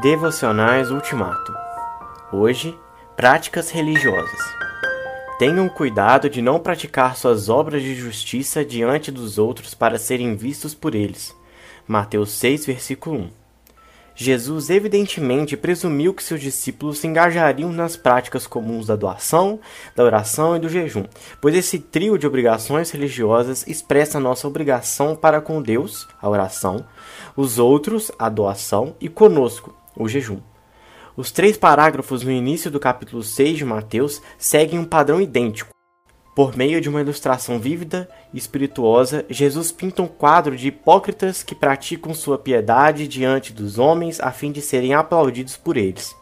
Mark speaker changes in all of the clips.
Speaker 1: Devocionais Ultimato. Hoje, práticas religiosas. Tenham cuidado de não praticar suas obras de justiça diante dos outros para serem vistos por eles. Mateus 6, versículo 1. Jesus evidentemente presumiu que seus discípulos se engajariam nas práticas comuns da doação, da oração e do jejum, pois esse trio de obrigações religiosas expressa nossa obrigação para com Deus, a oração, os outros, a doação, e conosco, o jejum. Os três parágrafos no início do capítulo 6 de Mateus seguem um padrão idêntico. Por meio de uma ilustração vívida e espirituosa, Jesus pinta um quadro de hipócritas que praticam sua piedade diante dos homens a fim de serem aplaudidos por eles.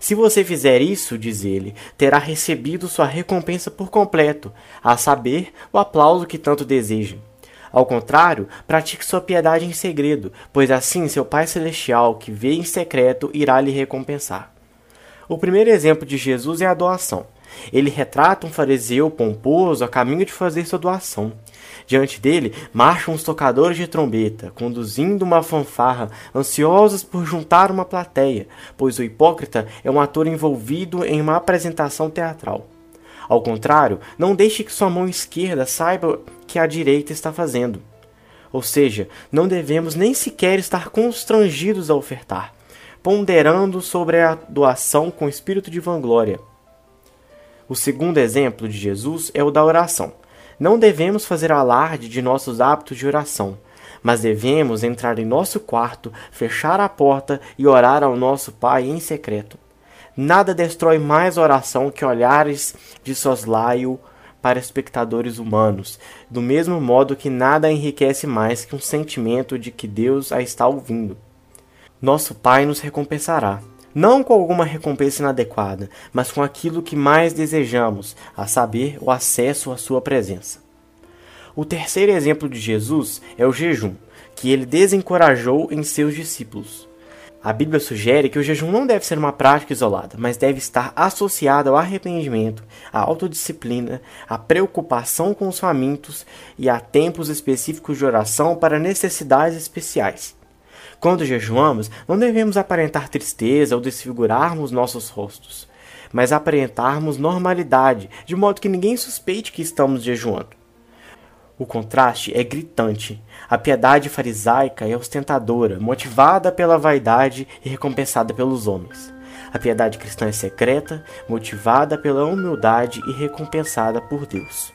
Speaker 1: Se você fizer isso, diz ele, terá recebido sua recompensa por completo, a saber, o aplauso que tanto deseja. Ao contrário, pratique sua piedade em segredo, pois assim seu Pai Celestial, que vê em secreto, irá lhe recompensar. O primeiro exemplo de Jesus é a doação. Ele retrata um fariseu pomposo a caminho de fazer sua doação. Diante dele marcham os tocadores de trombeta, conduzindo uma fanfarra, ansiosos por juntar uma plateia, pois o hipócrita é um ator envolvido em uma apresentação teatral. Ao contrário, não deixe que sua mão esquerda saiba que a direita está fazendo. Ou seja, não devemos nem sequer estar constrangidos a ofertar, ponderando sobre a doação com espírito de vanglória. O segundo exemplo de Jesus é o da oração. Não devemos fazer alarde de nossos hábitos de oração, mas devemos entrar em nosso quarto, fechar a porta e orar ao nosso Pai em secreto. Nada destrói mais oração que olhares de soslaio para espectadores humanos, do mesmo modo que nada enriquece mais que um sentimento de que Deus a está ouvindo. Nosso Pai nos recompensará não com alguma recompensa inadequada, mas com aquilo que mais desejamos, a saber, o acesso à Sua presença. O terceiro exemplo de Jesus é o jejum, que ele desencorajou em seus discípulos. A Bíblia sugere que o jejum não deve ser uma prática isolada, mas deve estar associado ao arrependimento, à autodisciplina, à preocupação com os famintos e a tempos específicos de oração para necessidades especiais. Quando jejuamos, não devemos aparentar tristeza ou desfigurarmos nossos rostos, mas aparentarmos normalidade, de modo que ninguém suspeite que estamos jejuando. O contraste é gritante. A piedade farisaica é ostentadora, motivada pela vaidade e recompensada pelos homens. A piedade cristã é secreta, motivada pela humildade e recompensada por Deus.